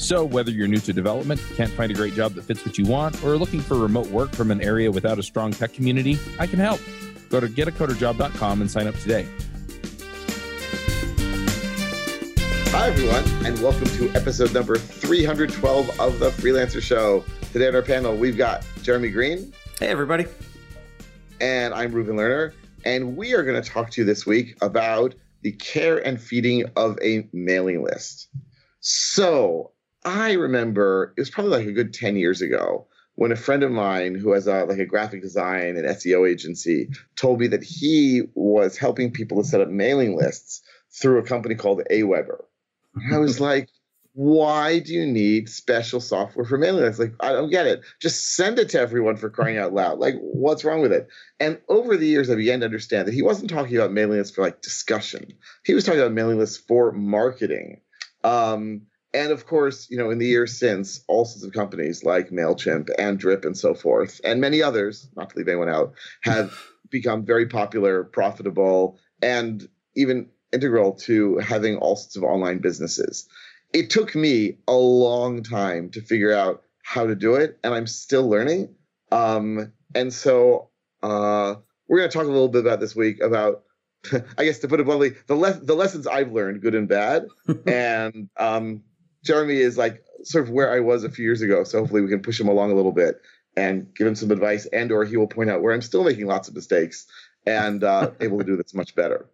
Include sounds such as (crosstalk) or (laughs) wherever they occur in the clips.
So, whether you're new to development, can't find a great job that fits what you want, or looking for remote work from an area without a strong tech community, I can help. Go to getacoderjob.com and sign up today. Hi, everyone, and welcome to episode number 312 of The Freelancer Show. Today on our panel, we've got Jeremy Green. Hey, everybody. And I'm Reuven Lerner. And we are going to talk to you this week about the care and feeding of a mailing list. So, I remember it was probably like a good 10 years ago when a friend of mine who has a like a graphic design and SEO agency told me that he was helping people to set up mailing lists through a company called Aweber. And I was (laughs) like, why do you need special software for mailing lists? Like, I don't get it. Just send it to everyone for crying out loud. Like, what's wrong with it? And over the years, I began to understand that he wasn't talking about mailing lists for like discussion. He was talking about mailing lists for marketing. Um, and of course, you know, in the years since, all sorts of companies like MailChimp and Drip and so forth, and many others, not to leave anyone out, have (laughs) become very popular, profitable, and even integral to having all sorts of online businesses. It took me a long time to figure out how to do it, and I'm still learning. Um, and so uh, we're going to talk a little bit about this week about (laughs) I guess to put it bluntly, the le- the lessons I've learned, good and bad, (laughs) and um, Jeremy is like sort of where I was a few years ago. So hopefully we can push him along a little bit and give him some advice, and or he will point out where I'm still making lots of mistakes and uh, (laughs) able to do this much better.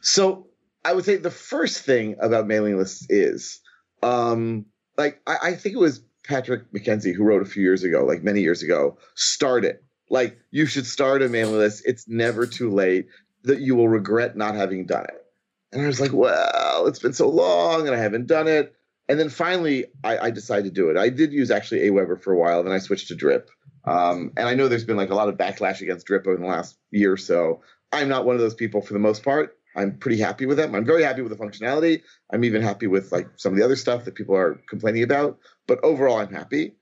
So I would say the first thing about mailing lists is, um, like I, I think it was Patrick McKenzie who wrote a few years ago, like many years ago, start it like you should start a mailing list. It's never too late. That you will regret not having done it. And I was like, well, it's been so long and I haven't done it. And then finally, I, I decided to do it. I did use actually Aweber for a while, then I switched to Drip. Um, and I know there's been like a lot of backlash against Drip over the last year or so. I'm not one of those people for the most part. I'm pretty happy with them. I'm very happy with the functionality. I'm even happy with like some of the other stuff that people are complaining about. But overall, I'm happy.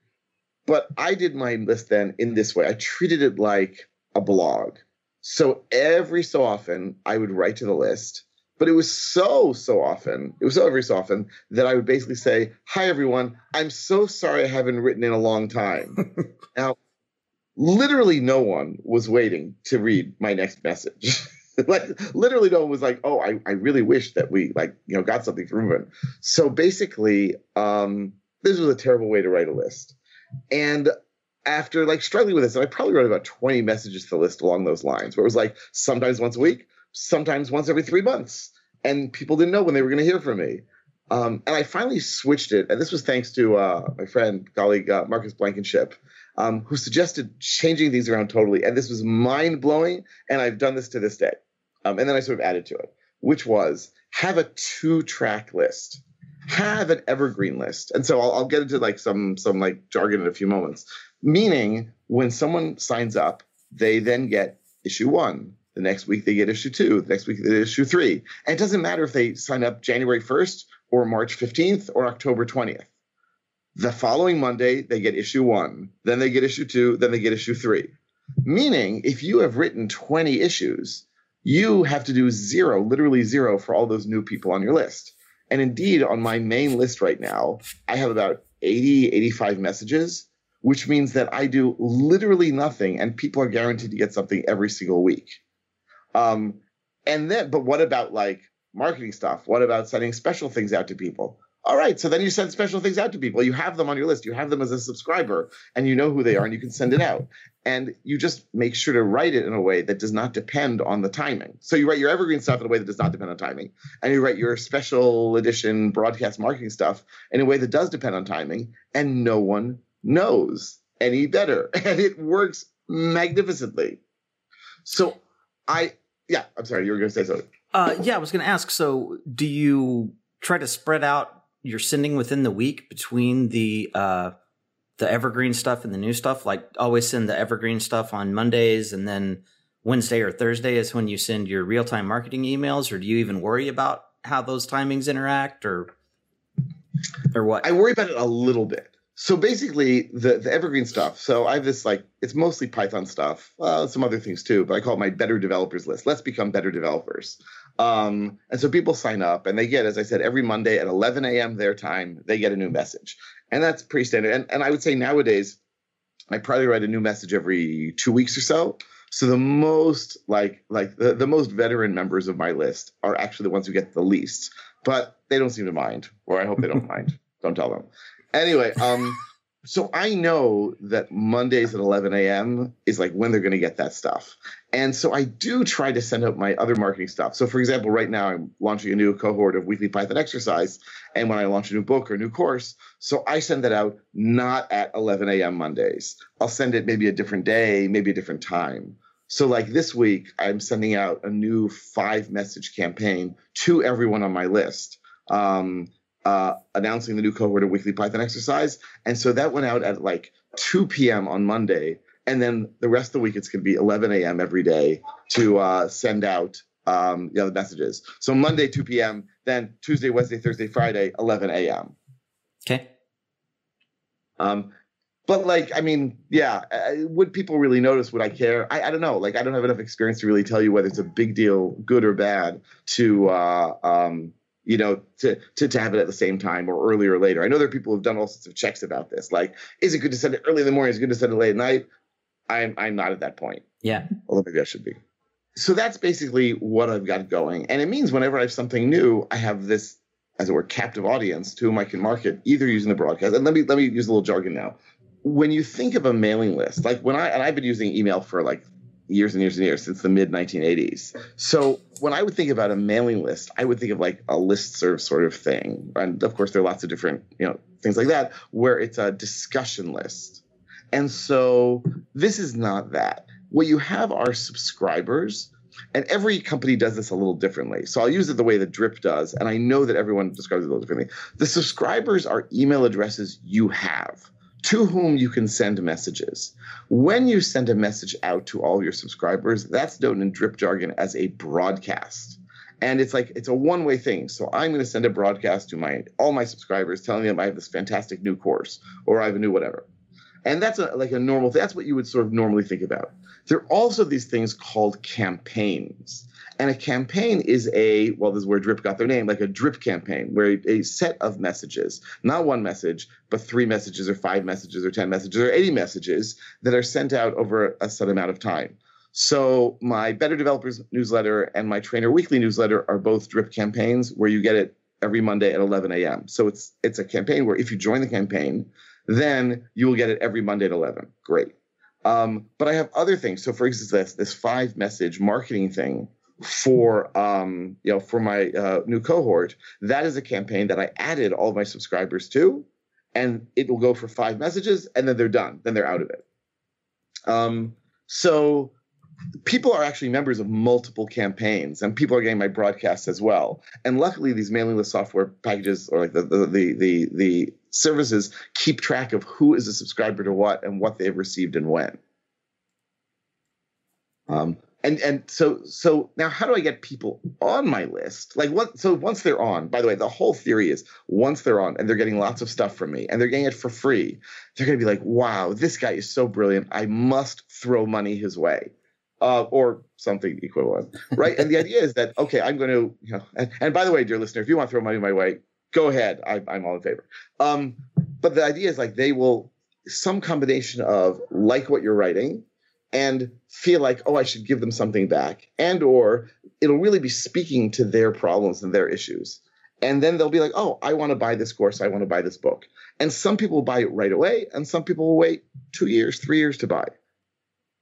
But I did my list then in this way. I treated it like a blog. So every so often I would write to the list, but it was so, so often, it was so every so often that I would basically say, Hi, everyone. I'm so sorry I haven't written in a long time. (laughs) now, literally no one was waiting to read my next message. (laughs) like literally no one was like, oh, I, I really wish that we like, you know, got something from him. So basically, um, this was a terrible way to write a list. And after like struggling with this, and I probably wrote about 20 messages to the list along those lines, where it was like sometimes once a week, sometimes once every three months. And people didn't know when they were going to hear from me. Um, and I finally switched it. And this was thanks to uh, my friend, colleague, uh, Marcus Blankenship, um, who suggested changing these around totally. And this was mind blowing. And I've done this to this day. Um, and then I sort of added to it, which was have a two track list have an evergreen list. And so I'll, I'll, get into like some some like jargon in a few moments. Meaning, when someone signs up, they then get issue one. The next week they get issue two. The next week they get issue three. And it doesn't matter if they sign up January 1st or March 15th or October 20th. The following Monday they get issue one. Then they get issue two. Then they get issue three. Meaning, if you have written 20 issues, you have to do zero, literally zero, for all those new people on your list. And indeed, on my main list right now, I have about 80, 85 messages, which means that I do literally nothing and people are guaranteed to get something every single week. Um, and then, but what about like marketing stuff? What about sending special things out to people? All right, so then you send special things out to people. You have them on your list. You have them as a subscriber, and you know who they are, and you can send it out. And you just make sure to write it in a way that does not depend on the timing. So you write your evergreen stuff in a way that does not depend on timing, and you write your special edition broadcast marketing stuff in a way that does depend on timing, and no one knows any better, (laughs) and it works magnificently. So I, yeah, I'm sorry, you were going to say something. Uh, yeah, I was going to ask. So, do you try to spread out you're sending within the week between the uh, the evergreen stuff and the new stuff? Like always send the evergreen stuff on Mondays and then Wednesday or Thursday is when you send your real time marketing emails, or do you even worry about how those timings interact or or what? I worry about it a little bit. So basically, the the evergreen stuff. So I have this like it's mostly Python stuff, uh, some other things too, but I call it my better developers list. Let's become better developers. Um, and so people sign up and they get, as I said, every Monday at 11 a.m. their time, they get a new message, and that's pretty standard. And and I would say nowadays, I probably write a new message every two weeks or so. So the most like like the, the most veteran members of my list are actually the ones who get the least, but they don't seem to mind, or I hope they don't (laughs) mind. Don't tell them. Anyway, um, so I know that Mondays at 11 a.m. is like when they're going to get that stuff. And so I do try to send out my other marketing stuff. So, for example, right now I'm launching a new cohort of weekly Python exercise. And when I launch a new book or a new course, so I send that out not at 11 a.m. Mondays. I'll send it maybe a different day, maybe a different time. So, like this week, I'm sending out a new five message campaign to everyone on my list. Um, uh, announcing the new cohort of weekly Python exercise. And so that went out at like 2 p.m. on Monday. And then the rest of the week, it's going to be 11 a.m. every day to uh, send out um, you know, the messages. So Monday, 2 p.m., then Tuesday, Wednesday, Thursday, Friday, 11 a.m. Okay. Um, but like, I mean, yeah, would people really notice? Would I care? I, I don't know. Like, I don't have enough experience to really tell you whether it's a big deal, good or bad, to uh, um, you know, to, to to have it at the same time or earlier or later. I know there are people who've done all sorts of checks about this. Like, is it good to send it early in the morning? Is it good to send it late at night? I'm I'm not at that point. Yeah. Although maybe I should be. So that's basically what I've got going. And it means whenever I have something new, I have this, as it were, captive audience to whom I can market either using the broadcast. And let me let me use a little jargon now when you think of a mailing list, like when I and I've been using email for like years and years and years since the mid 1980s. So when I would think about a mailing list, I would think of like a list serve sort of thing. And of course, there are lots of different you know things like that where it's a discussion list. And so this is not that. What you have are subscribers. And every company does this a little differently. So I'll use it the way that Drip does. And I know that everyone describes it a little differently. The subscribers are email addresses you have to whom you can send messages. When you send a message out to all your subscribers, that's known in drip jargon as a broadcast. And it's like it's a one-way thing. So I'm going to send a broadcast to my all my subscribers telling them I have this fantastic new course or I have a new whatever. And that's a, like a normal that's what you would sort of normally think about. There are also these things called campaigns. And a campaign is a, well, this is where Drip got their name, like a drip campaign, where a, set of messages, not one message, but three messages or five messages or 10 messages or 80 messages that are sent out over a set amount of time. So my Better Developers newsletter and my Trainer Weekly newsletter are both drip campaigns where you get it every Monday at 11 a.m. So it's it's a campaign where if you join the campaign, then you will get it every Monday at 11. Great. Um, but I have other things. So for instance, this this five message marketing thing for um, you know for my uh, new cohort. That is a campaign that I added all of my subscribers to, and it will go for five messages, and then they're done. Then they're out of it. Um, so people are actually members of multiple campaigns and people are getting my broadcasts as well and luckily these mailing list software packages or like the the the the, the services keep track of who is a subscriber to what and what they've received and when um, and and so so now how do I get people on my list? Like what so once they're on, by the way, the whole theory is once they're on and they're getting lots of stuff from me and they're getting it for free, they're gonna be like, wow, this guy is so brilliant. I must throw money his way. Uh, or something equivalent. Right. and the (laughs) idea is that, okay, I'm gonna, you know, and, and, by the way, dear listener, if you want to throw money my way, go ahead. I, I'm all in favor. Um, but the idea is like they will some combination of like what you're writing and feel like oh i should give them something back. And or it'll really be speaking to their problems and their issues. And then they'll be like oh i want to buy this course. I want to buy this book. And some people buy it right away and some people will wait two years three years to buy.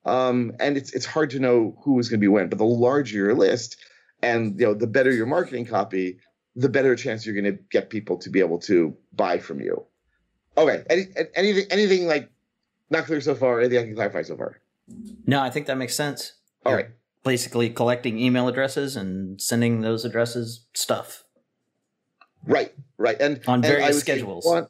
Um, and it's it's hard to know who is going to be when but the larger your list and you know the better your marketing copy the better chance you're going to get people to be able to buy from you. Okay Any, anything anything like not clear so far anything i can clarify so far no, I think that makes sense. All You're right. Basically, collecting email addresses and sending those addresses stuff. Right, right, and on and various schedules. One,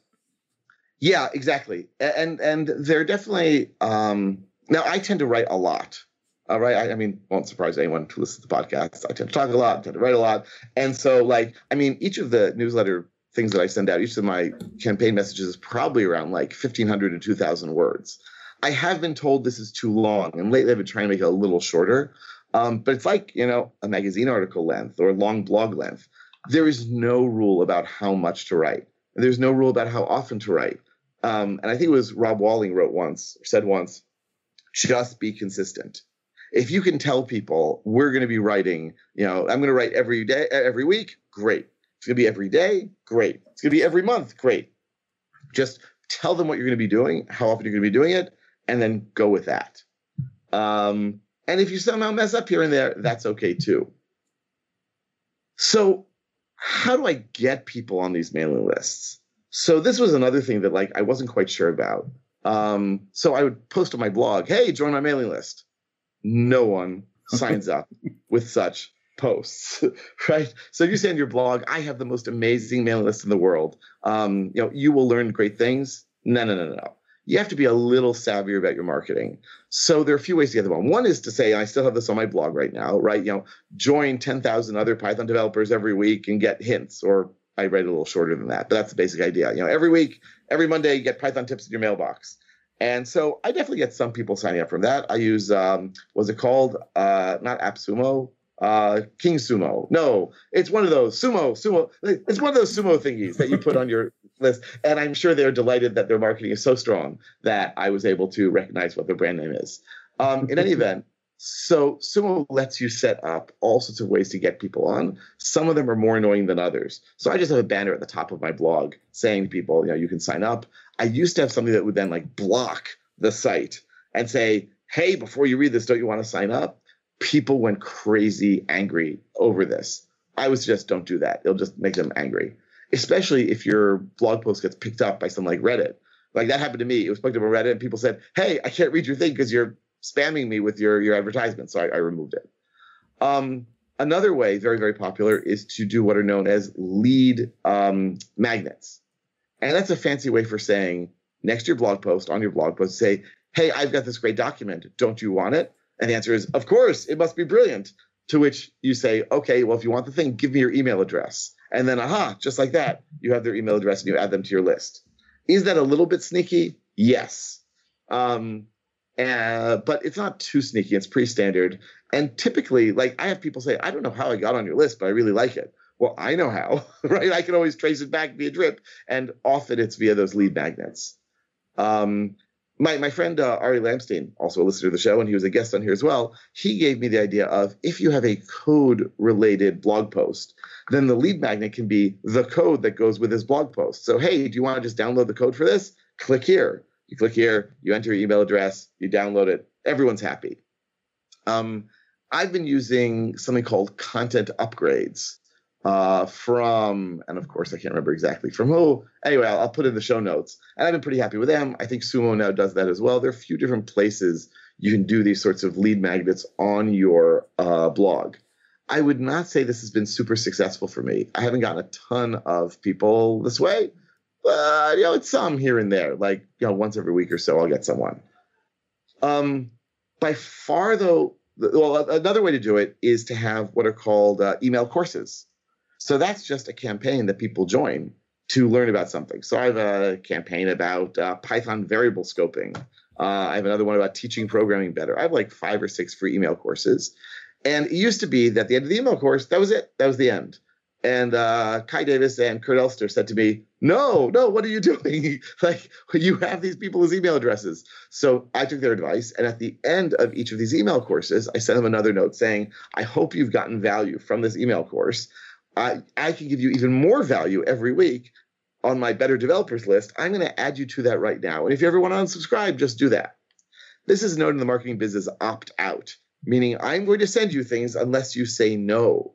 Yeah, exactly. And and they're definitely um now I tend to write a lot. All right. I, I mean, won't surprise anyone to listen to the podcast. I tend to talk a lot, I tend to write a lot. And so like, I mean, each of the newsletter things that I send out, each of my campaign messages is probably around like 1500 to 2000 words. I have been told this is too long, and lately I've been trying to make it a little shorter. Um, but it's like, you know, a magazine article length or a long blog length. There is no rule about how much to write. And There's no rule about how often to write. Um, and I think it was Rob Walling wrote once, or said once, just be consistent. If you can tell people we're going to be writing, you know, I'm going to write every day, every week, great. It's going to be every day, great. It's going to be every month, great. Just tell them what you're going to be doing, how often you're going to be doing it, and then go with that. Um, and if you somehow mess up here and there, that's okay too. So, how do I get people on these mailing lists? So this was another thing that like I wasn't quite sure about. Um, so I would post on my blog, "Hey, join my mailing list." No one signs up with such posts, (laughs) right? So if you say on your blog, "I have the most amazing mailing list in the world," um, you know, you will learn great things. No, no, no, no you have to be a little savvier about your marketing. So there are a few ways to get them on. One is to say, I still have this on my blog right now, right? You know, join 10,000 other Python developers every week and get hints, or I write a little shorter than that, but that's the basic idea. You know, every week, every Monday, you get Python tips in your mailbox. And so I definitely get some people signing up from that. I use, um, was it called? Uh, not AppSumo, uh, King Sumo. No, it's one of those sumo, sumo. It's one of those sumo thingies that you put on your list. And I'm sure they're delighted that their marketing is so strong that I was able to recognize what their brand name is. Um, in any (laughs) event, so Sumo lets you set up all sorts of ways to get people on. Some of them are more annoying than others. So I just have a banner at the top of my blog saying to people, you know, you can sign up. I used to have something that would then like block the site and say, hey, before you read this, don't you want to sign up? People went crazy angry over this. I would suggest don't do that. It'll just make them angry especially if your blog post gets picked up by something like Reddit. Like that happened to me. It was picked up on Reddit, and people said, "Hey, I can't read your thing because you're spamming me with your your advertisement." So I, I removed it. Um, another way, very very popular, is to do what are known as lead um, magnets, and that's a fancy way for saying next to your blog post on your blog post, say, "Hey, I've got this great document. Don't you want it?" And the answer is, "Of course, it must be brilliant." To which you say, "Okay, well, if you want the thing, give me your email address." And then, aha, just like that, you have their email address and you add them to your list. Is that a little bit sneaky? Yes. Um, uh, but it's not too sneaky. It's pretty standard. And typically, like I have people say, I don't know how I got on your list, but I really like it. Well, I know how, (laughs) right? I can always trace it back via drip, and often it's via those lead magnets. Um, my my friend uh, Ari Lamstein, also a listener to the show, and he was a guest on here as well. He gave me the idea of if you have a code related blog post, then the lead magnet can be the code that goes with this blog post. So hey, do you want to just download the code for this? Click here. You click here. You enter your email address. You download it. Everyone's happy. Um, I've been using something called content upgrades uh, from, and of course I can't remember exactly from who. Anyway, I'll, I'll, put in the show notes, and I've been pretty happy with them. I think Sumo now does that as well. There are a few different places you can do these sorts of lead magnets on your uh, blog. I would not say this has been super successful for me. I haven't gotten a ton of people this way, but you know, it's some here and there. Like you know, once every week or so, I'll get someone. Um, by far though, well, another way to do it is to have what are called uh, email courses. So that's just a campaign that people join to learn about something. So I have a campaign about uh, Python variable scoping. Uh, I have another one about teaching programming better. I have like five or six free email courses. And it used to be that the end of the email course, that was it. That was the end. And uh, Kai Davis and Kurt Elster said to me, No, no, what are you (laughs) doing? like, you have these people as email addresses. So I took their advice. And at the end of each of these email courses, I sent them another note saying, I hope you've gotten value from this email course. I, I can give you even more value every week on my better developers list. I'm going to add you to that right now. And if you ever want to unsubscribe, just do that. This is known in the marketing business opt out, meaning I'm going to send you things unless you say no.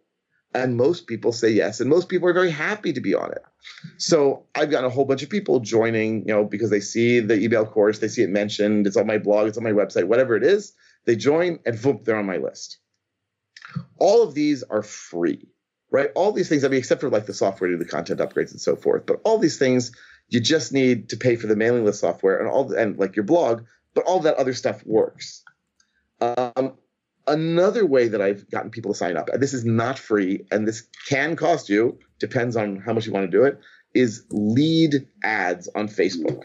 And most people say yes, and most people are very happy to be on it. So I've gotten a whole bunch of people joining, you know, because they see the email course, they see it mentioned, it's on my blog, it's on my website, whatever it is. They join and boom, they're on my list. All of these are free right? All these things, I mean, except for like the software to the content upgrades and so forth, but all these things You just need to pay for the mailing list software and all and like your blog, but all that other stuff works. Um, another way that I've gotten people to sign up, and this is not free, and this can cost you, depends on how much you want to do it, is lead ads on Facebook.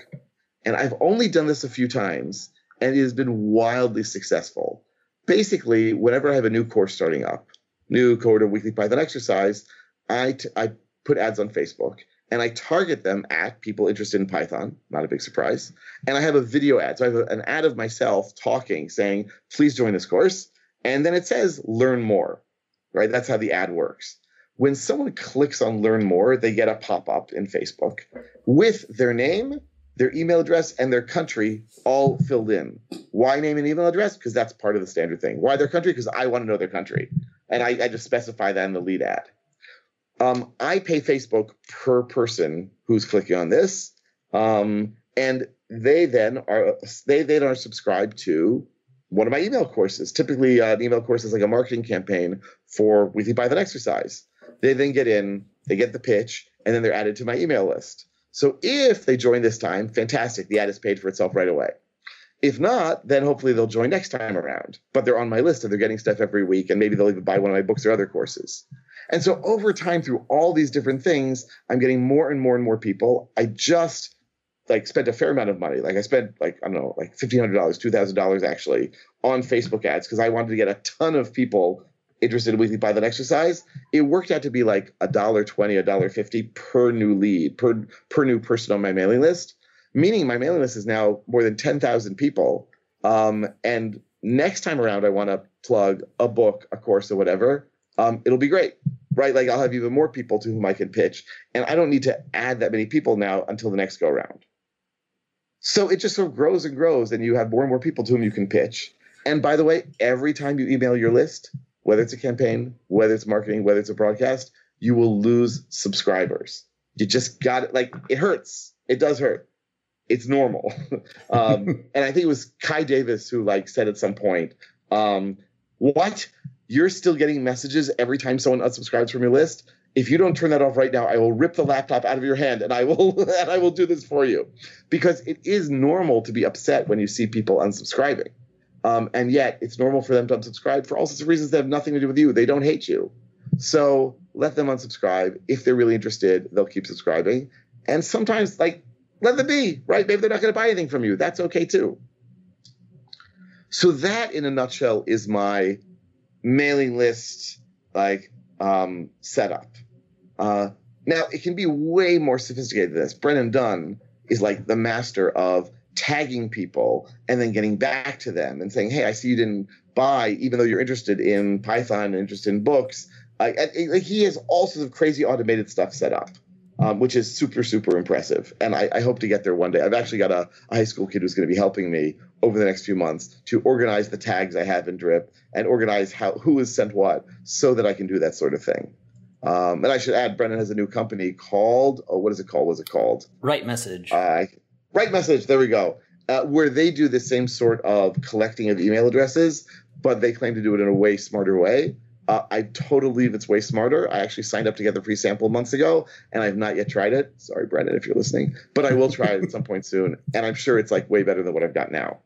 And I've only done this a few times, and it has been wildly successful. Basically, whenever I have a new course starting up, new code or weekly Python exercise, I, t- I put ads on Facebook and I target them at people interested in Python, not a big surprise. And I have a video ad. So I have a, an ad of myself talking, saying, please join this course. And then it says, learn more, right? That's how the ad works. When someone clicks on learn more, they get a pop up in Facebook with their name, their email address, and their country all filled in. Why name and email address? Because that's part of the standard thing. Why their country? Because I want to know their country. And I, I just specify that in the lead ad. Um, I pay Facebook per person who's clicking on this, um, and they then are they then are subscribed to one of my email courses. Typically, uh, an email course is like a marketing campaign for Weekly Python exercise. They then get in, they get the pitch, and then they're added to my email list. So if they join this time, fantastic. The ad is paid for itself right away. If not, then hopefully they'll join next time around. But they're on my list and they're getting stuff every week, and maybe they'll even buy one of my books or other courses. And so over time, through all these different things, I'm getting more and more and more people. I just like spent a fair amount of money. Like I spent like I don't know, like fifteen hundred dollars, two thousand dollars actually on Facebook ads because I wanted to get a ton of people interested in weekly Python exercise. It worked out to be like a dollar twenty, a dollar fifty per new lead, per per new person on my mailing list. Meaning my mailing list is now more than ten thousand people. Um, and next time around, I want to plug a book, a course, or whatever um, it'll be great, right? Like I'll have even more people to whom I can pitch, and I don't need to add that many people now until the next go round. So it just sort of grows and grows, and you have more and more people to whom you can pitch. And by the way, every time you email your list, whether it's a campaign, whether it's marketing, whether it's a broadcast, you will lose subscribers. You just got it. Like it hurts. It does hurt. It's normal. (laughs) um, and I think it was Kai Davis who like said at some point, um, "What? you're still getting messages every time someone unsubscribes from your list. If you don't turn that off right now, I will rip the laptop out of your hand and I will (laughs) and I will do this for you. Because it is normal to be upset when you see people unsubscribing. Um, and yet it's normal for them to unsubscribe for all sorts of reasons that have nothing to do with you. They don't hate you. So let them unsubscribe. If they're really interested, they'll keep subscribing. And sometimes, like, let them be, right? Maybe they're not going to buy anything from you. That's okay too. So that, in a nutshell, is my mailing list like um, setup. Uh, now it can be way more sophisticated than this. Brennan Dunn is like the master of tagging people and then getting back to them and saying, "Hey, I see you didn't buy, even though you're interested in Python and interested in books." Like he has all sorts of crazy automated stuff set up um, which is super, super impressive. And I, I, hope to get there one day. I've actually got a, a high school kid who's going to be helping me over the next few months to organize the tags I have in Drip and organize how who has sent what so that I can do that sort of thing. Um, and I should add, Brennan has a new company called, oh, what is it called? What is it called? Right Message. Uh, right Message. There we go. Uh, where they do the same sort of collecting of email addresses, but they claim to do it in a way smarter way. Uh, I totally believe it's way smarter. I actually signed up to get the free sample months ago, and I've not yet tried it. Sorry, Brennan, if you're listening, but I will try it at some point soon, and I'm sure it's like way better than what I've got now.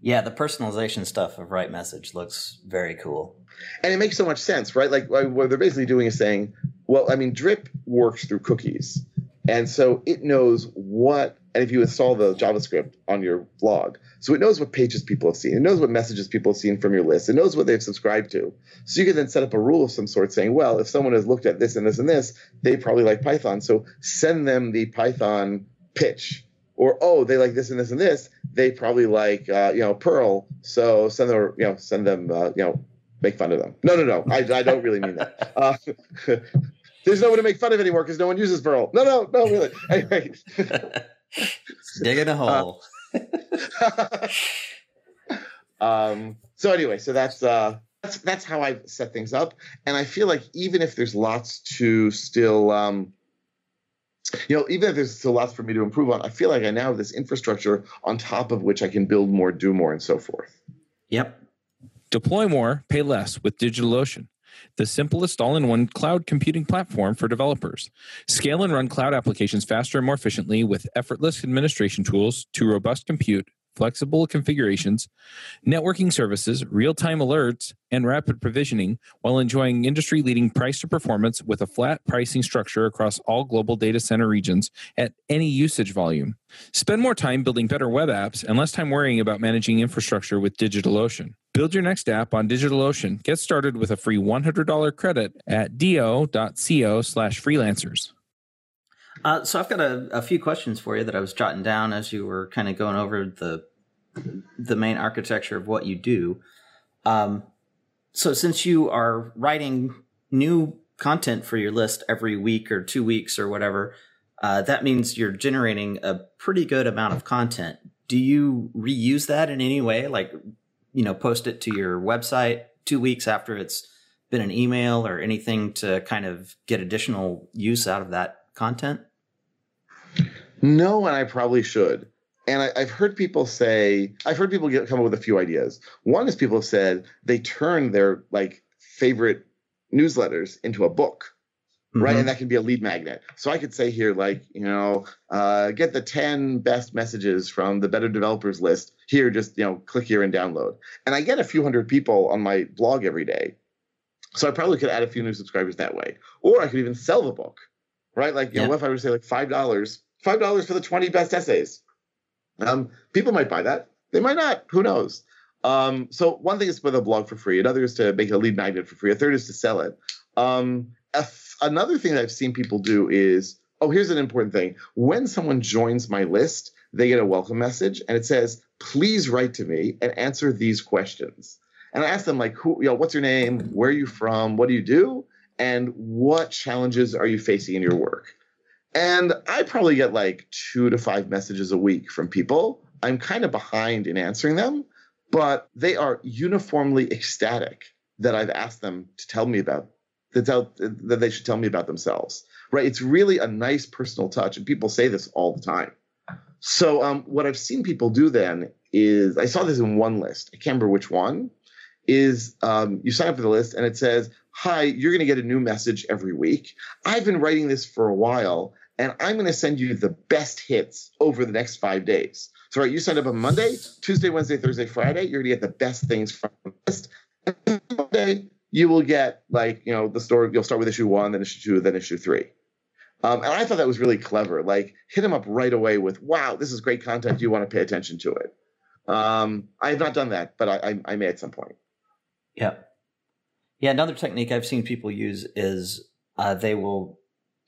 Yeah, the personalization stuff of Right Message looks very cool, and it makes so much sense, right? Like what they're basically doing is saying, well, I mean, Drip works through cookies, and so it knows what, and if you install the JavaScript on your blog, so it knows what pages people have seen, it knows what messages people have seen from your list, it knows what they've subscribed to. So you can then set up a rule of some sort saying, well, if someone has looked at this and this and this, they probably like Python. So send them the Python pitch. Or oh, they like this and this and this. They probably like uh, you know Perl. So send them you know send them uh, you know make fun of them. No, no, no. I, I don't really mean that. (laughs) Uh, (laughs) there's no one to make fun of anymore because no one uses Perl. No, no, no, really. Anyway. (laughs) Digging a hole. (laughs) um, so anyway, so that's uh, that's that's how I set things up, and I feel like even if there's lots to still, um, you know, even if there's still lots for me to improve on, I feel like I now have this infrastructure on top of which I can build more, do more, and so forth. Yep. Deploy more, pay less with DigitalOcean. The simplest all in one cloud computing platform for developers. Scale and run cloud applications faster and more efficiently with effortless administration tools to robust compute flexible configurations, networking services, real time alerts, and rapid provisioning while enjoying industry leading price to performance with a flat pricing structure across all global data center regions at any usage volume. Spend more time building better web apps and less time worrying about managing infrastructure with DigitalOcean. Build your next app on DigitalOcean. Get started with a free $100 credit at do.co slash freelancers. Uh, so I've got a, a, few questions for you that I was jotting down as you were kind of going over the the main architecture of what you do. Um, so since you are writing new content for your list every week or two weeks or whatever, uh, that means you're generating a pretty good amount of content. Do you reuse that in any way? Like, you know, post it to your website two weeks after it's been an email or anything to kind of get additional use out of that content? No, and I probably should. And I, have heard people say, I've heard people get, come up with a few ideas. One is people have said they turn their like favorite newsletters into a book, mm-hmm. right? And that can be a lead magnet. So I could say here, like, you know, uh, get the 10 best messages from the Better Developers list. Here, just, you know, click here and download. And I get a few hundred people on my blog every day. So I probably could add a few new subscribers that way. Or I could even sell the book, right? Like, you yeah. know, what if I were to say like $5 five dollars for the 20 best essays. Um, people might buy that. They might not. Who knows? Um, so one thing is to put a blog for free. Another is to make a lead magnet for free. A third is to sell it. Um, another thing that I've seen people do is, oh, here's an important thing. When someone joins my list, they get a welcome message and it says, please write to me and answer these questions. And I ask them like, who, you know, what's your name? Where are you from? What do you do? And what challenges are you facing in your work? And I probably get like two to five messages a week from people. I'm kind of behind in answering them, but they are uniformly ecstatic that I've asked them to tell me about that, tell, that they should tell me about themselves. Right? It's really a nice personal touch, and people say this all the time. So um, what I've seen people do then is I saw this in one list. I can't remember which one. Is um, you sign up for the list and it says, "Hi, you're going to get a new message every week. I've been writing this for a while, and I'm going to send you the best hits over the next five days. So, right, you signed up on Monday, Tuesday, Wednesday, Thursday, Friday. You're going to get the best things from the list. Monday, you will get like you know the story. You'll start with issue one, then issue two, then issue three. Um, and I thought that was really clever. Like hit them up right away with, "Wow, this is great content. You want to pay attention to it?" Um, I have not done that, but I, I, I may at some point. Yeah, yeah. Another technique I've seen people use is uh, they will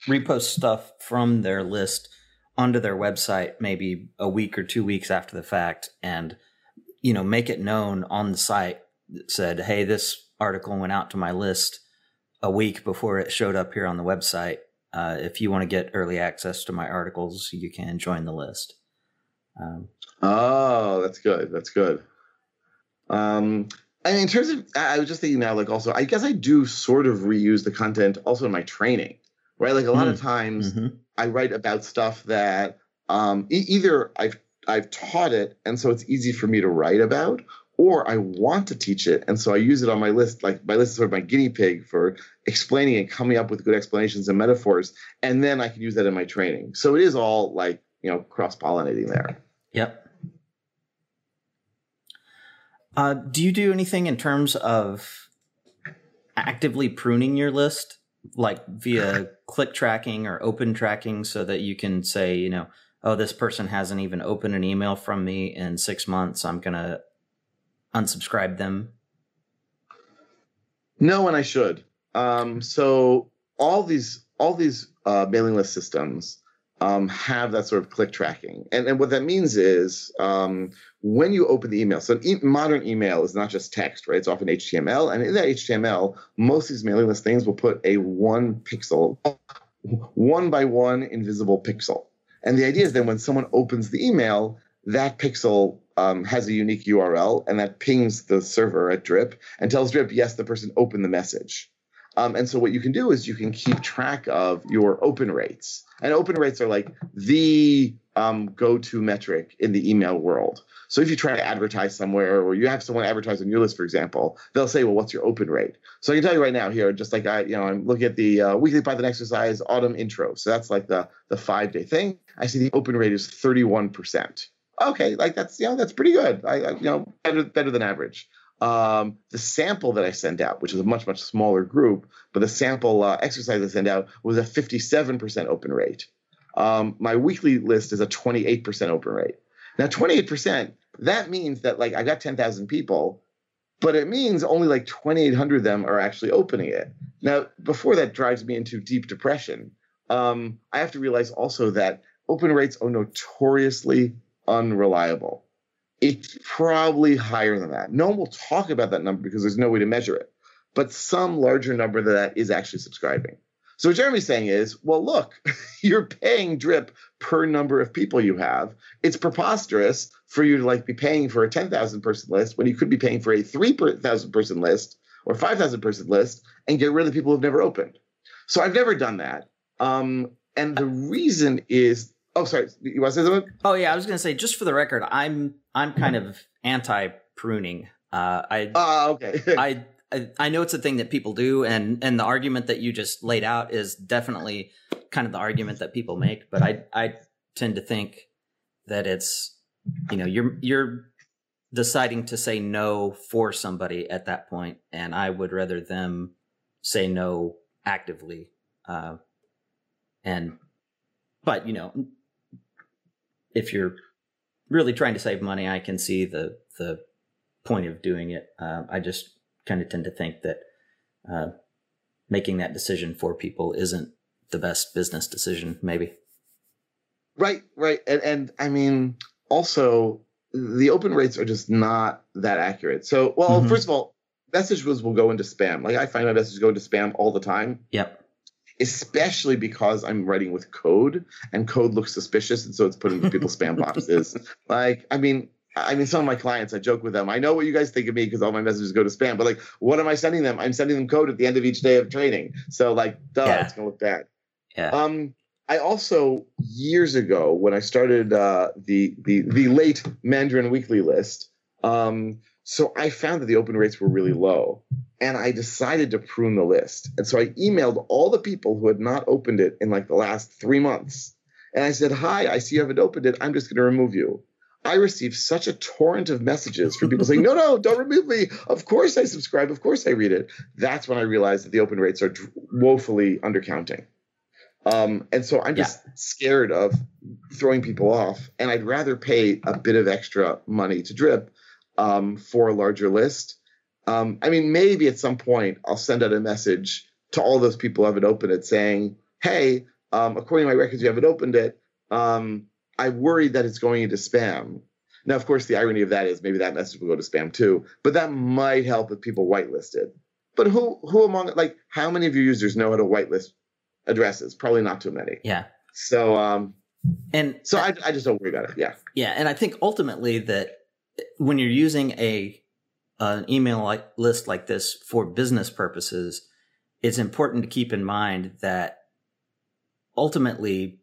repost stuff from their list onto their website maybe a week or two weeks after the fact and you know make it known on the site that said hey this article went out to my list a week before it showed up here on the website uh, if you want to get early access to my articles you can join the list um, oh that's good that's good um, I mean, in terms of, I was just thinking now, like, also, I guess I do sort of reuse the content also in my training right? Like a lot mm. of times mm-hmm. I write about stuff that um, e- either I've I've taught it and so it's easy for me to write about, or I want to teach it and so I use it on my list. Like my list is sort of my guinea pig for explaining and coming up with good explanations and metaphors, and then I can use that in my training. So it is all like you know cross pollinating there. Yep. Uh, do you do anything in terms of actively pruning your list? like via (laughs) click tracking or open tracking so that you can say, you know, oh, this person hasn't even opened an email from me in six months. I'm going to unsubscribe them. No, and I should. Um, so all these all these uh, mailing list systems um, have that sort of click tracking. And, and what that means is um, when you open the email, so e- modern email is not just text, right? It's often HTML. And in that HTML, most of these mailing list things will put a one pixel, one by one invisible pixel. And the idea is then when someone opens the email, that pixel um, has a unique URL and that pings the server at Drip and tells Drip, yes, the person opened the message. Um, and so what you can do is you can keep track of your open rates. And open rates are like the um, go-to metric in the email world. So if you try to advertise somewhere or you have someone advertise on your list, for example, they'll say, well, what's your open rate? So I can tell you right now here, just like I, you know, I'm looking at the uh, weekly Python exercise autumn intro. So that's like the, the five day thing. I see the open rate is 31%. Okay. Like that's, you know, that's pretty good. I, I you know, better, better than average. Um, the sample that I sent out, which is a much, much smaller group, but the sample uh, exercise I sent out was a 57% open rate. Um, my weekly list is a 28% open rate. Now, 28%, that means that like I got 10,000 people, but it means only like 2,800 of them are actually opening it. Now, before that drives me into deep depression, um, I have to realize also that open rates are notoriously unreliable. It's probably higher than that. No one will talk about that number because there's no way to measure it, but some larger number than that is actually subscribing. So what Jeremy's saying is, well, look, (laughs) you're paying drip per number of people you have. It's preposterous for you to like be paying for a 10,000 person list when you could be paying for a 3,000 person list or 5,000 person list and get rid of the people who've never opened. So I've never done that. Um, and the reason is, oh, sorry, you want to say something? Oh yeah, I was going to say, just for the record, I'm I'm kind of anti pruning. Uh, I uh, okay. (laughs) I I know it's a thing that people do, and and the argument that you just laid out is definitely kind of the argument that people make. But I I tend to think that it's you know you're you're deciding to say no for somebody at that point, and I would rather them say no actively. Uh, and but you know if you're really trying to save money, I can see the the point of doing it. Uh, I just kind of tend to think that uh, making that decision for people isn't the best business decision, maybe. Right, right, and and I mean also the open rates are just not that accurate. So, well, mm-hmm. first of all, messages will go into spam. Like I find my messages go into spam all the time. Yep. Especially because I'm writing with code and code looks suspicious, and so it's put into people's spam boxes. (laughs) Like, I mean, I mean, some of my clients, I joke with them. I know what you guys think of me because all my messages go to spam, but like, what am I sending them? I'm sending them code at the end of each day of training. So like, duh, yeah. it's gonna look bad. Yeah. Um, I also years ago when I started uh, the the the late Mandarin Weekly list, um, so I found that the open rates were really low, and I decided to prune the list. And so I emailed all the people who had not opened it in like the last three months, and I said, "Hi, I see you haven't opened it. I'm just going to remove you." I received such a torrent of messages from people saying, (laughs) no, no, don't remove me. Of course I subscribe. Of course I read it. That's when I realized that the open rates are woefully undercounting. Um, and so I'm just yeah. scared of throwing people off. And I'd rather pay a bit of extra money to drip um, for a larger list. Um, I mean, maybe at some point I'll send out a message to all those people who haven't opened it saying, hey, um, according to my records, you haven't opened it. Um, I worry that it's going into spam. Now, of course, the irony of that is maybe that message will go to spam too, but that might help if people whitelisted. But who who among like how many of your users know how to whitelist addresses? Probably not too many. Yeah. So um and so I I just don't worry about it. Yeah. Yeah, and I think ultimately that when you're using a an email list like this for business purposes, it's important to keep in mind that ultimately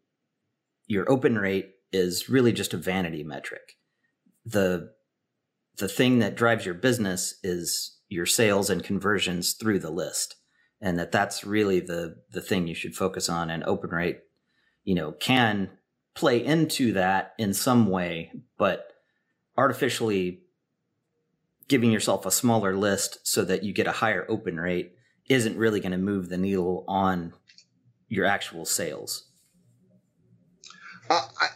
your open rate is really just a vanity metric. The the thing that drives your business is your sales and conversions through the list and that that's really the the thing you should focus on and open rate you know can play into that in some way but artificially giving yourself a smaller list so that you get a higher open rate isn't really going to move the needle on your actual sales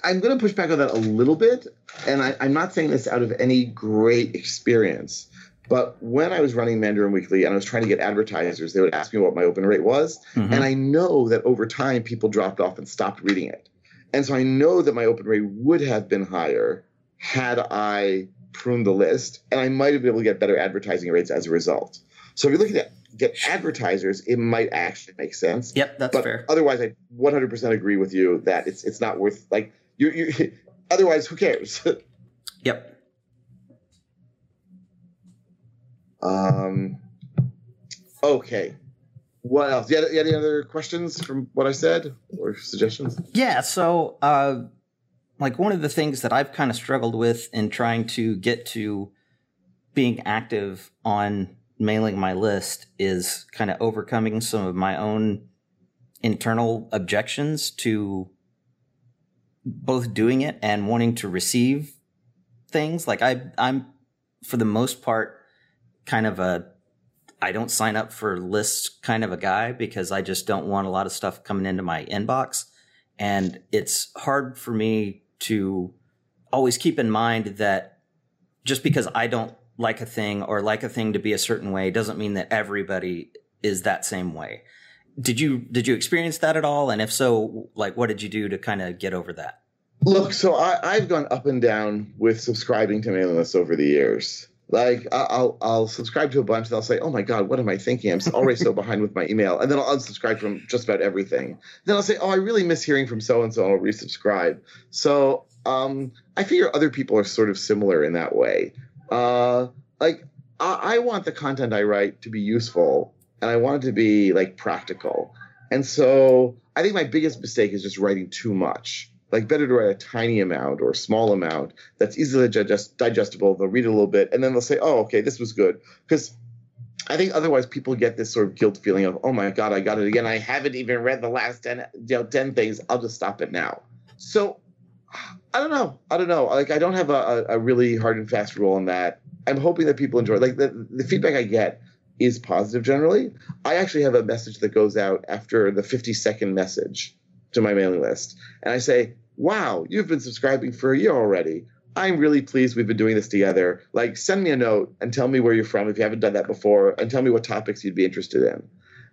I, am going to push back on that a little bit, and I, I'm not saying this out of any great experience. But when I was running Mandarin Weekly and I was trying to get advertisers, they would ask me what my open rate was. Mm-hmm. And I know that over time people dropped off and stopped reading it. And so I know that my open rate would have been higher had I pruned the list, and I might have been able to get better advertising rates as a result. So if you're looking at get advertisers, it might actually make sense. Yep, that's but fair. Otherwise, I 100% agree with you that it's it's not worth like you you. (laughs) Otherwise, who cares? (laughs) yep. Um. Okay. What else? You had, you had any other questions from what I said or suggestions? Yeah. So, uh, like one of the things that I've kind of struggled with in trying to get to being active on mailing my list is kind of overcoming some of my own internal objections to both doing it and wanting to receive things. Like I, I'm for the most part kind of a I don't sign up for lists kind of a guy because I just don't want a lot of stuff coming into my inbox. And it's hard for me to always keep in mind that just because I don't like a thing or like a thing to be a certain way doesn't mean that everybody is that same way. Did you did you experience that at all? And if so, like what did you do to kind of get over that? Look, so I, I've gone up and down with subscribing to mailing lists over the years. Like I'll I'll subscribe to a bunch, and I'll say, "Oh my God, what am I thinking? I'm already so (laughs) behind with my email," and then I'll unsubscribe from just about everything. Then I'll say, "Oh, I really miss hearing from so and so," I'll resubscribe. So um, I figure other people are sort of similar in that way. Uh, like I, I want the content I write to be useful, and I want it to be like practical. And so I think my biggest mistake is just writing too much like better to write a tiny amount or a small amount that's easily digest- digestible. They'll read it a little bit and then they'll say, "Oh, okay, this was good." Because I think otherwise people get this sort of guilt feeling of, "Oh my god, I got it again. I haven't even read the last 10, you know, 10 things. I'll just stop it now." So I don't know. I don't know. Like I don't have a, a really hard and fast rule on that. I'm hoping that people enjoy. Like the, the feedback I get is positive generally. I actually have a message that goes out after the 50 second message to my mailing list. And I say, wow, you've been subscribing for a year already. I'm really pleased we've been doing this together. Like, send me a note and tell me where you're from if you haven't done that before, and tell me what topics you'd be interested in.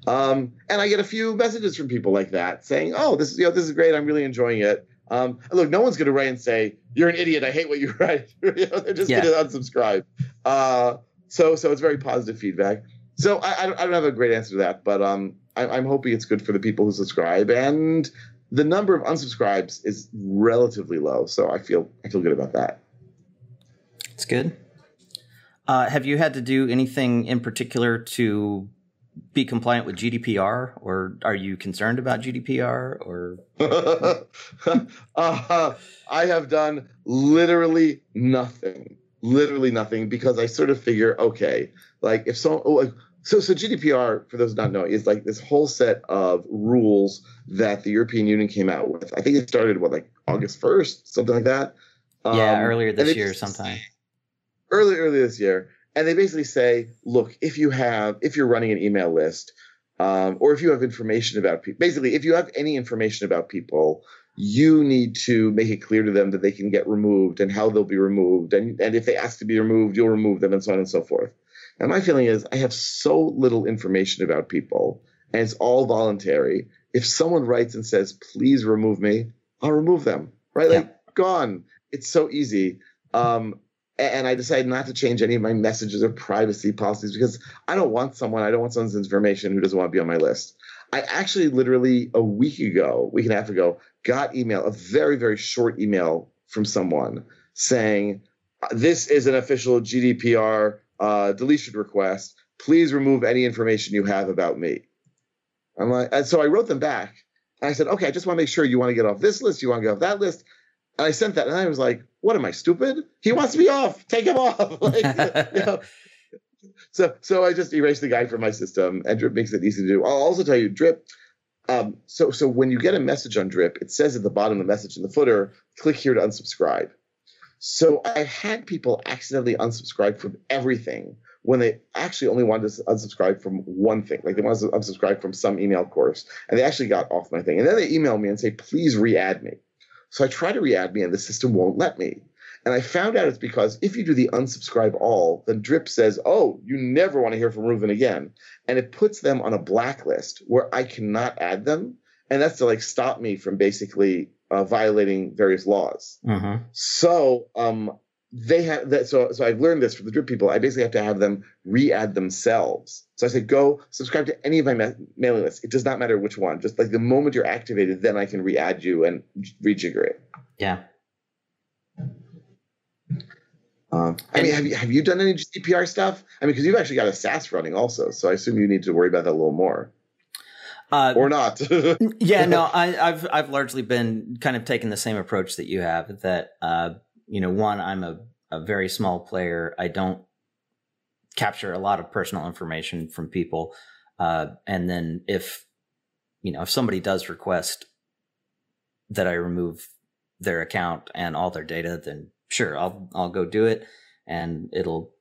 Um, and I get a few messages from people like that saying, "Oh, this is you know this is great. I'm really enjoying it." Um, look, no one's going to write and say, "You're an idiot. I hate what you (laughs) write." (laughs) you know, they're just yeah. going to unsubscribe. Uh, so, so it's very positive feedback. So I, I don't have a great answer to that, but um, I, I'm hoping it's good for the people who subscribe, and the number of unsubscribes is relatively low, so I feel I feel good about that. It's good. Uh, have you had to do anything in particular to be compliant with GDPR, or are you concerned about GDPR? Or (laughs) uh, I have done literally nothing, literally nothing, because I sort of figure, okay, like if so, like so, so GDPR, for those don't know, is like this whole set of rules that the European Union came out with. I think it started what, like August first, something like that. Yeah, um, earlier this year, sometime. Early, early this year, and they basically say, look, if you have, if you're running an email list, um, or if you have information about people, basically, if you have any information about people, you need to make it clear to them that they can get removed and how they'll be removed, and and if they ask to be removed, you'll remove them, and so on and so forth. And my feeling is I have so little information about people and it's all voluntary. If someone writes and says, please remove me, I'll remove them, right? Like, gone. It's so easy. Um, and I decided not to change any of my messages or privacy policies because I don't want someone, I don't want someone's information who doesn't want to be on my list. I actually literally a week ago, week and a half ago, got email, a very, very short email from someone saying, this is an official GDPR uh, deletion request. Please remove any information you have about me. I'm like, and so I wrote them back. And I said, okay, I just want to make sure you want to get off this list, you want to get off that list. And I sent that, and I was like, what am I stupid? He wants me off. Take him off. (laughs) like, you know. (laughs) So, so I just erased the guy from my system, and Drip makes it easy to do. I'll also tell you, Drip. Um, so, so when you get a message on Drip, it says at the bottom of the message in the footer, click here to unsubscribe. So I had people accidentally unsubscribe from everything when they actually only wanted to unsubscribe from one thing. Like they wanted to unsubscribe from some email course, and they actually got off my thing. And then they email me and say, please re-add me. So I try to re-add me, and the system won't let me. And I found out it's because if you do the unsubscribe all, then Drip says, oh, you never want to hear from Reuven again. And it puts them on a blacklist where I cannot add them. And that's to like stop me from basically uh, violating various laws. Mm-hmm. So um, they have that. So so I've learned this from the drip people. I basically have to have them re-add themselves. So I say, go subscribe to any of my ma- mailing lists. It does not matter which one. Just like the moment you're activated, then I can re-add you and rejigger it. Yeah. Um, I mean, have you have you done any GDPR stuff? I mean, because you've actually got a SaaS running also, so I assume you need to worry about that a little more. Uh, or not. (laughs) yeah, no, I, have I've largely been kind of taking the same approach that you have. That uh, you know, one, I'm a, a very small player. I don't capture a lot of personal information from people, uh, and then if you know if somebody does request that I remove their account and all their data, then sure, I'll I'll go do it, and it'll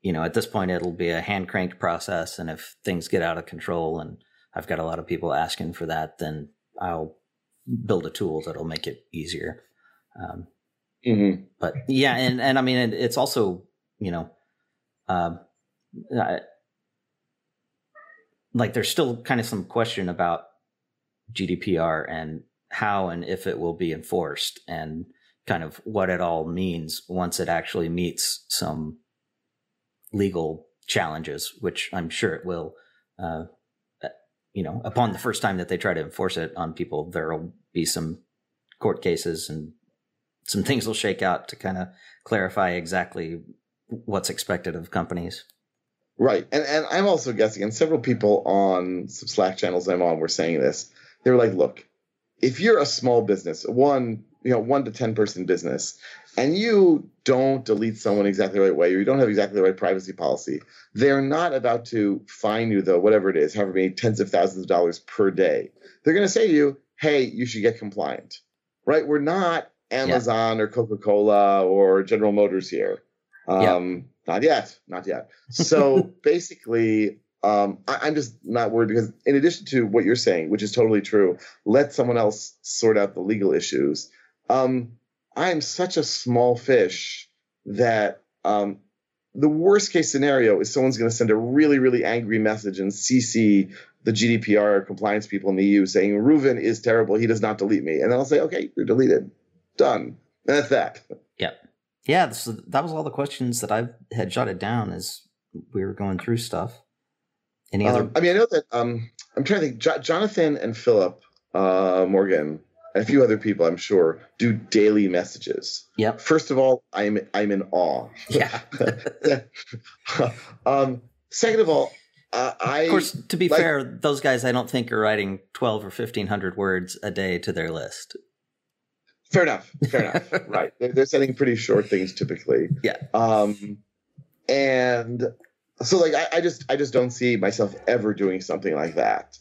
you know at this point it'll be a hand cranked process, and if things get out of control and I've got a lot of people asking for that, then I'll build a tool that'll make it easier. Um, mm-hmm. But yeah, and and I mean, it, it's also you know, um, I, like there's still kind of some question about GDPR and how and if it will be enforced and kind of what it all means once it actually meets some legal challenges, which I'm sure it will. Uh, you know, upon the first time that they try to enforce it on people, there'll be some court cases and some things will shake out to kind of clarify exactly what's expected of companies. Right. And and I'm also guessing, and several people on some Slack channels I'm on were saying this. They were like, look, if you're a small business, one, you know, one to 10 person business, and you don't delete someone exactly the right way, or you don't have exactly the right privacy policy, they're not about to fine you, though, whatever it is, however many tens of thousands of dollars per day. They're going to say to you, hey, you should get compliant, right? We're not Amazon yeah. or Coca Cola or General Motors here. Um, yeah. Not yet, not yet. So (laughs) basically, um, I, am just not worried because, in addition to what you're saying, which is totally true, let someone else sort out the legal issues. Um, I am such a small fish that um, the worst case scenario is someone's going to send a really, really angry message and CC the GDPR compliance people in the EU saying Reuven is terrible. He does not delete me, and then I'll say, okay, you're deleted, done. And (laughs) that's that. Yeah, yeah. So that was all the questions that I had jotted down as we were going through stuff. Any other? Um, I mean, I know that um, I'm trying to think. Jo- Jonathan and Philip uh, Morgan and a few other people, I'm sure, do daily messages. Yep. First of all, I'm I'm in awe. Yeah. (laughs) um, second of all, uh, I of course, to be like, fair, those guys I don't think are writing 12 or 1500 words a day to their list. Fair enough. Fair enough. (laughs) right. They're, they're sending pretty short things typically. Yeah. Um, and so like I, I just I just don't see myself ever doing something like that.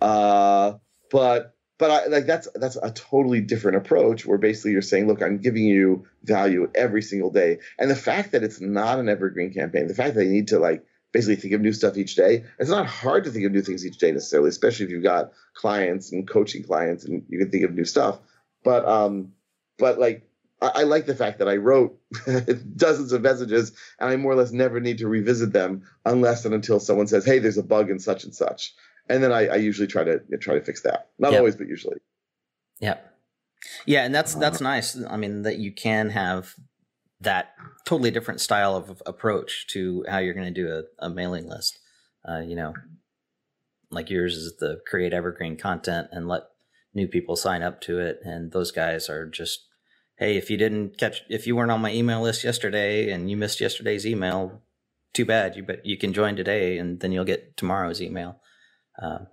Uh, but but I, like that's that's a totally different approach where basically you're saying look i'm giving you value every single day. And the fact that it's not an evergreen campaign the fact that you need to like basically think of new stuff each day it's not hard to think of new things each day necessarily especially if you've got clients and coaching clients and you can think of new stuff. But um but like I, like the fact that i wrote (laughs) dozens of messages and i more or less never need to revisit them unless and until someone says hey there's a bug in such and such and then I, I usually try to try to fix that. Not yep. always, but usually. Yeah, yeah, and that's that's nice. I mean, that you can have that totally different style of approach to how you're going to do a, a mailing list. Uh, you know, like yours is the create evergreen content and let new people sign up to it, and those guys are just hey, if you didn't catch, if you weren't on my email list yesterday and you missed yesterday's email, too bad. You but you can join today, and then you'll get tomorrow's email. Um,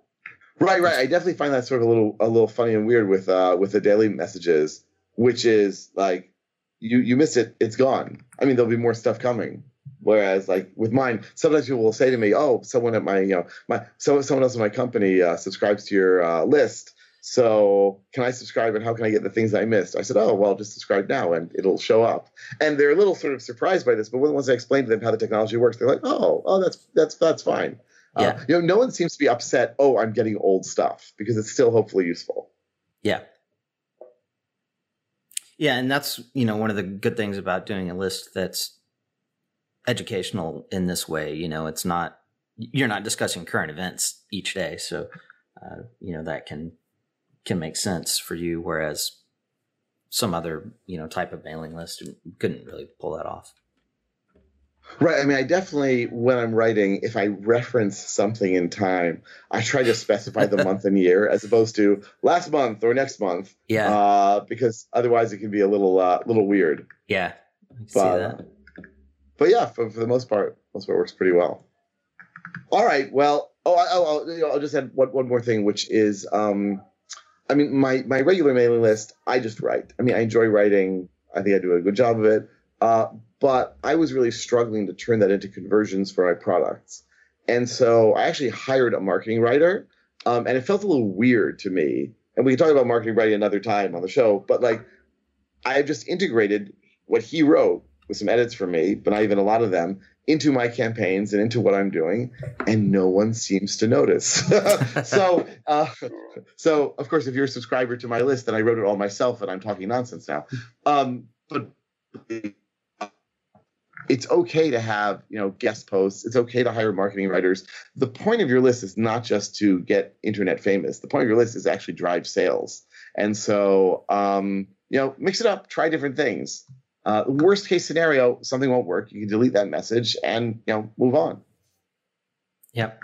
right, right. I definitely find that sort of a little a little funny and weird with uh, with the daily messages, which is like you you miss it, it's gone. I mean, there'll be more stuff coming. Whereas, like with mine, sometimes people will say to me, "Oh, someone at my you know my so someone else in my company uh, subscribes to your uh, list." So can I subscribe and how can I get the things I missed? I said, oh, well, just subscribe now and it'll show up. And they're a little sort of surprised by this, but once I explained to them how the technology works, they're like, oh, oh, that's that's that's fine. Yeah. Uh, you know, no one seems to be upset. Oh, I'm getting old stuff because it's still hopefully useful. Yeah. Yeah, and that's you know one of the good things about doing a list that's educational in this way. You know, it's not you're not discussing current events each day, so uh, you know that can can make sense for you. Whereas some other you know type of mailing list couldn't really pull that off. Right. I mean, I definitely, when I'm writing, if I reference something in time, I try to specify the month and year as opposed to last month or next month. Yeah. Uh, because otherwise it can be a little, uh, little weird. Yeah. But, but yeah, for, for the most part, most part works pretty well. All right. Well, Oh, I, oh, I'll, I'll just add one, one more thing, which is, um, I mean, my my regular mailing list, I just write. I mean, I enjoy writing. I think I do a good job of it. Uh, but I was really struggling to turn that into conversions for my products, and so I actually hired a marketing writer, um, and it felt a little weird to me. And we can talk about marketing writing another time on the show, but like, I've just integrated what he wrote with some edits for me, but not even a lot of them, into my campaigns and into what I'm doing, and no one seems to notice. (laughs) so, uh, so of course, if you're a subscriber to my list, then I wrote it all myself, and I'm talking nonsense now. Um, but it's okay to have you know guest posts. It's okay to hire marketing writers. The point of your list is not just to get internet famous. The point of your list is actually drive sales. And so, um, you know, mix it up. Try different things. Uh, worst case scenario, something won't work. You can delete that message and you know move on. Yep.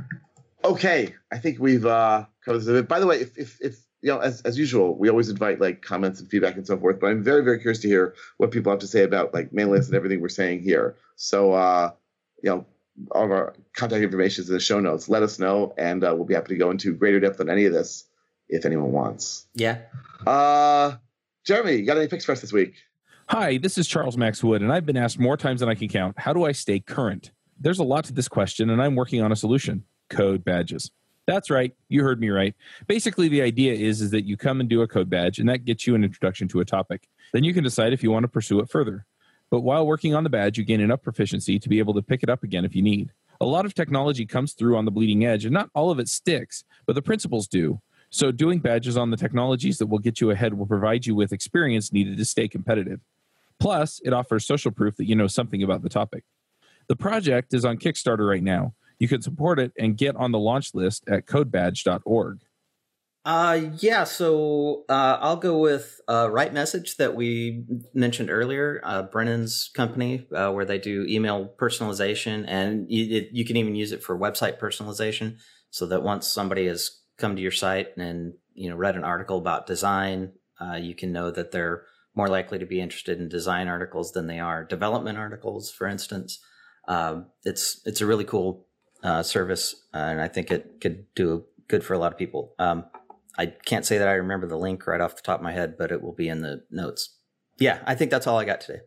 Okay, I think we've uh, covered bit. By the way, if, if if you know, as as usual, we always invite like comments and feedback and so forth. But I'm very very curious to hear what people have to say about like mail lists and everything we're saying here. So uh, you know, all of our contact information is in the show notes. Let us know, and uh, we'll be happy to go into greater depth on any of this if anyone wants. Yeah. Uh, Jeremy, you got any picks for us this week? Hi, this is Charles Max Wood, and I've been asked more times than I can count how do I stay current? There's a lot to this question, and I'm working on a solution code badges. That's right, you heard me right. Basically, the idea is, is that you come and do a code badge, and that gets you an introduction to a topic. Then you can decide if you want to pursue it further. But while working on the badge, you gain enough proficiency to be able to pick it up again if you need. A lot of technology comes through on the bleeding edge, and not all of it sticks, but the principles do. So, doing badges on the technologies that will get you ahead will provide you with experience needed to stay competitive. Plus, it offers social proof that you know something about the topic. The project is on Kickstarter right now. You can support it and get on the launch list at codebadge.org. Uh, yeah, so uh, I'll go with uh, RightMessage that we mentioned earlier, uh, Brennan's company, uh, where they do email personalization, and you, it, you can even use it for website personalization, so that once somebody has come to your site and you know read an article about design, uh, you can know that they're more likely to be interested in design articles than they are development articles, for instance. Um, it's it's a really cool uh, service, uh, and I think it could do good for a lot of people. Um, I can't say that I remember the link right off the top of my head, but it will be in the notes. Yeah, I think that's all I got today.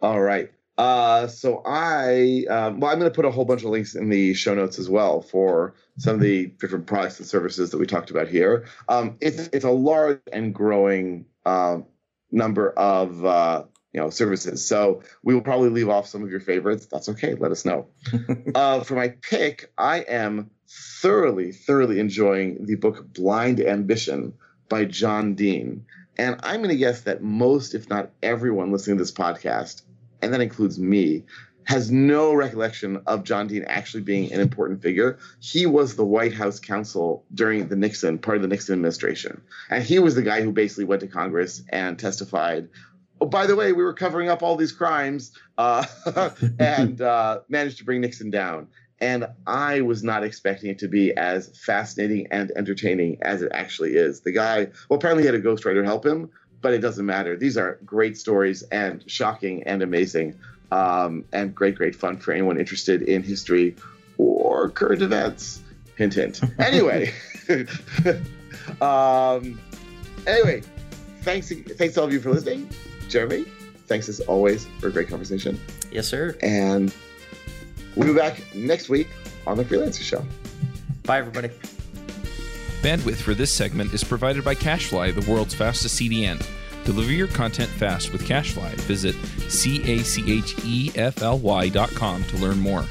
All right. Uh, so I, um, well, I'm going to put a whole bunch of links in the show notes as well for some of the different products and services that we talked about here. Um, it's it's a large and growing um, number of uh, you know services, so we will probably leave off some of your favorites. That's okay. Let us know. (laughs) uh, for my pick, I am thoroughly, thoroughly enjoying the book Blind Ambition by John Dean. And I'm going to guess that most, if not everyone listening to this podcast, and that includes me, has no recollection of John Dean actually being an important figure. He was the White House counsel during the Nixon, part of the Nixon administration. And he was the guy who basically went to Congress and testified. Oh, by the way, we were covering up all these crimes uh, (laughs) and uh, managed to bring Nixon down and I was not expecting it to be as fascinating and entertaining as it actually is. The guy, well, apparently he had a ghostwriter help him, but it doesn't matter. These are great stories and shocking and amazing, um, and great, great fun for anyone interested in history or current events. Hint, hint. (laughs) Anyway, (laughs) um, anyway, thanks, thanks to all of you for listening. Jeremy, thanks as always for a great conversation. Yes, sir. And We'll be back next week on the Freelancer Show. Bye, everybody. Bandwidth for this segment is provided by CacheFly, the world's fastest CDN. Deliver your content fast with CacheFly. Visit C A C H E F L Y dot com to learn more.